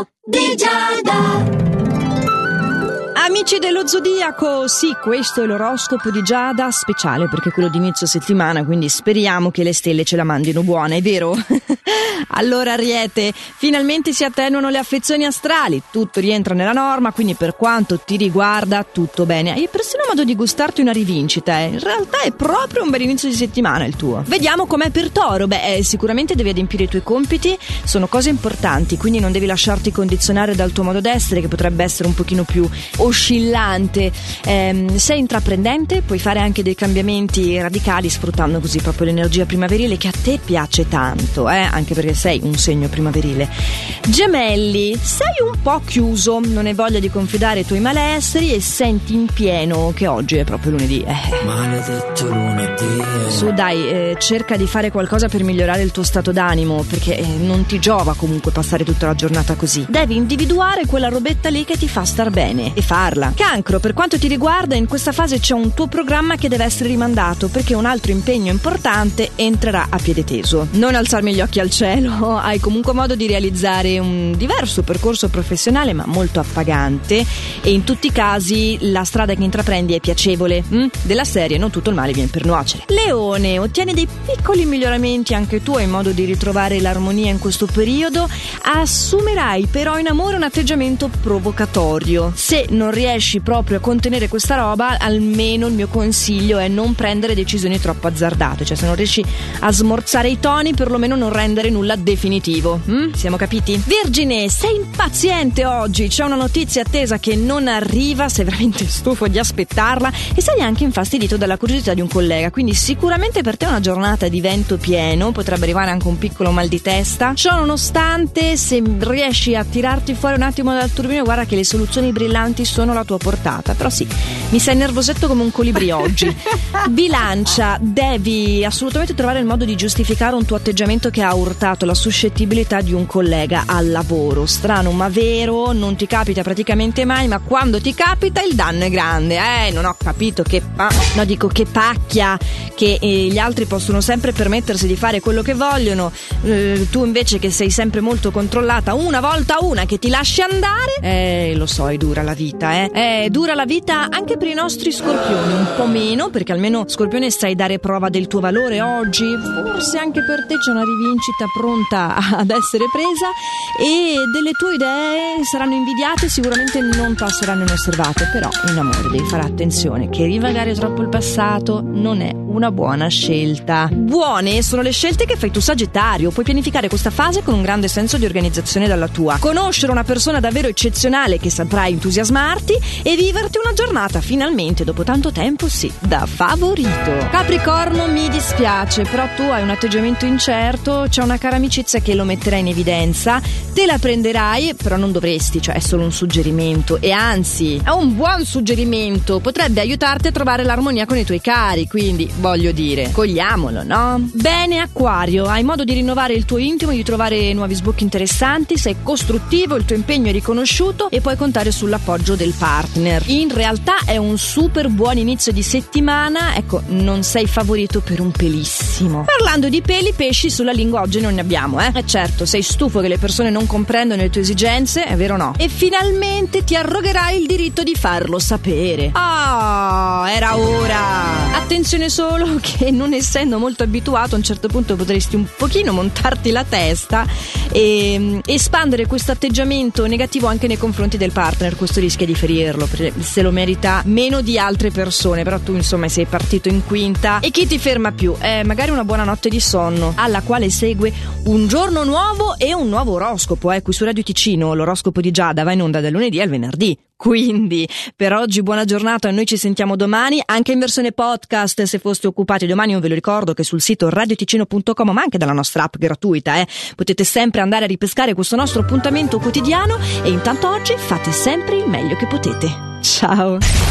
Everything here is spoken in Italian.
L'oroscopo di Giada. Amici dello Zodiaco, sì, questo è l'oroscopo di Giada speciale perché è quello di inizio settimana, quindi speriamo che le stelle ce la mandino buona, è vero? allora Ariete, finalmente si attenuano le affezioni astrali, tutto rientra nella norma, quindi per quanto ti riguarda tutto bene. Hai persino modo di gustarti una rivincita, eh? in realtà è proprio un bel inizio di settimana il tuo. Vediamo com'è per Toro, beh eh, sicuramente devi adempiere i tuoi compiti, sono cose importanti, quindi non devi lasciarti condizionare dal tuo modo d'essere che potrebbe essere un pochino più oscillante. Eh, sei intraprendente, puoi fare anche dei cambiamenti radicali sfruttando così proprio l'energia primaverile che a te piace tanto, eh? anche perché sei un segno primaverile. Gemelli, sei un po' chiuso, non hai voglia di confidare i tuoi malesseri e senti in pieno che oggi è proprio lunedì. Eh. Maledetto lunedì. Su dai, eh, cerca di fare qualcosa per migliorare il tuo stato d'animo, perché eh, non ti giova comunque passare tutta la giornata così. Devi individuare quella robetta lì che ti fa star bene e farla. Cancro, per quanto ti riguarda, in questa fase c'è un tuo programma che deve essere rimandato perché un altro impegno importante entrerà a piede teso. Non alzarmi gli occhi al cielo, hai comunque modo di realizzare un diverso percorso professionale ma molto appagante e in tutti i casi la strada che intraprendi è piacevole. Mm? Della serie non tutto il male viene per nuocere. Leone, ottieni dei piccoli miglioramenti anche tu in modo di ritrovare l'armonia in questo periodo, assumerai però in amore un atteggiamento provocatorio. Se non riesci proprio a contenere questa roba, almeno il mio consiglio è non prendere decisioni troppo azzardate, cioè se non riesci a smorzare i toni, perlomeno non rendere nulla definitivo. Mm? Siamo capiti? Vergine, sei impaziente oggi, c'è una notizia attesa che non arriva, sei veramente stufo di aspettarla e sei anche infastidito dalla curiosità di un collega, quindi sicuramente per te è una giornata di vento pieno, potrebbe arrivare anche un piccolo mal di testa. Ciò nonostante, se riesci a tirarti fuori un attimo dal turbino, guarda che le soluzioni brillanti sono la tua portata. Però sì, mi sei nervosetto come un colibri oggi. Bilancia, devi assolutamente trovare il modo di giustificare un tuo atteggiamento che ha urtato la suscettibilità di un collega al lavoro. Strano ma vero, non ti capita praticamente mai, ma quando ti capita il danno è grande. Eh, non ho capito che pa- no, dico che pacchia che eh, gli altri possono sempre permettersi di fare quello che vogliono. Eh, tu invece che sei sempre molto controllata, una volta una che ti lasci andare. Eh, lo so, è dura la vita, eh. È dura la vita anche per i nostri scorpioni, un po' meno, perché almeno scorpione sai dare prova del tuo valore oggi. Forse anche per te c'è una rivincita pronta ad essere presa e delle tue idee saranno invidiate, sicuramente non passeranno inosservate, però in amore devi fare attenzione che rivagare troppo il passato non è una buona scelta. Buone sono le scelte che fai tu Sagittario, puoi pianificare questa fase con un grande senso di organizzazione dalla tua. Conoscere una persona davvero eccezionale che saprà entusiasmarti e viverti una giornata finalmente dopo tanto tempo, sì, da favorito. Capricorno, dispiace, però tu hai un atteggiamento incerto, c'è una cara amicizia che lo metterà in evidenza, te la prenderai, però non dovresti, cioè è solo un suggerimento e anzi, è un buon suggerimento, potrebbe aiutarti a trovare l'armonia con i tuoi cari, quindi voglio dire, cogliamolo, no? Bene, Acquario, hai modo di rinnovare il tuo intimo, di trovare nuovi sbocchi interessanti, sei costruttivo, il tuo impegno è riconosciuto e puoi contare sull'appoggio del partner. In realtà è un super buon inizio di settimana, ecco, non sei favorito per un pelissimo. Parlando di peli, pesci sulla lingua oggi non ne abbiamo, eh? E certo, sei stufo che le persone non comprendono le tue esigenze, è vero o no? E finalmente ti arrogherai il diritto di farlo sapere. Ah, era ora! Attenzione solo che non essendo molto abituato a un certo punto potresti un pochino montarti la testa e mm, espandere questo atteggiamento negativo anche nei confronti del partner, questo rischia di ferirlo se lo merita meno di altre persone, però tu insomma sei partito in quinta e chi ti ferma più? Eh, magari una buona notte di sonno alla quale segue un giorno nuovo e un nuovo oroscopo, eh, qui su Radio Ticino l'oroscopo di Giada va in onda dal lunedì al venerdì. Quindi, per oggi buona giornata, noi ci sentiamo domani, anche in versione podcast se foste occupati domani, io ve lo ricordo che sul sito radioticino.com, ma anche dalla nostra app gratuita, eh, potete sempre andare a ripescare questo nostro appuntamento quotidiano e intanto oggi fate sempre il meglio che potete. Ciao!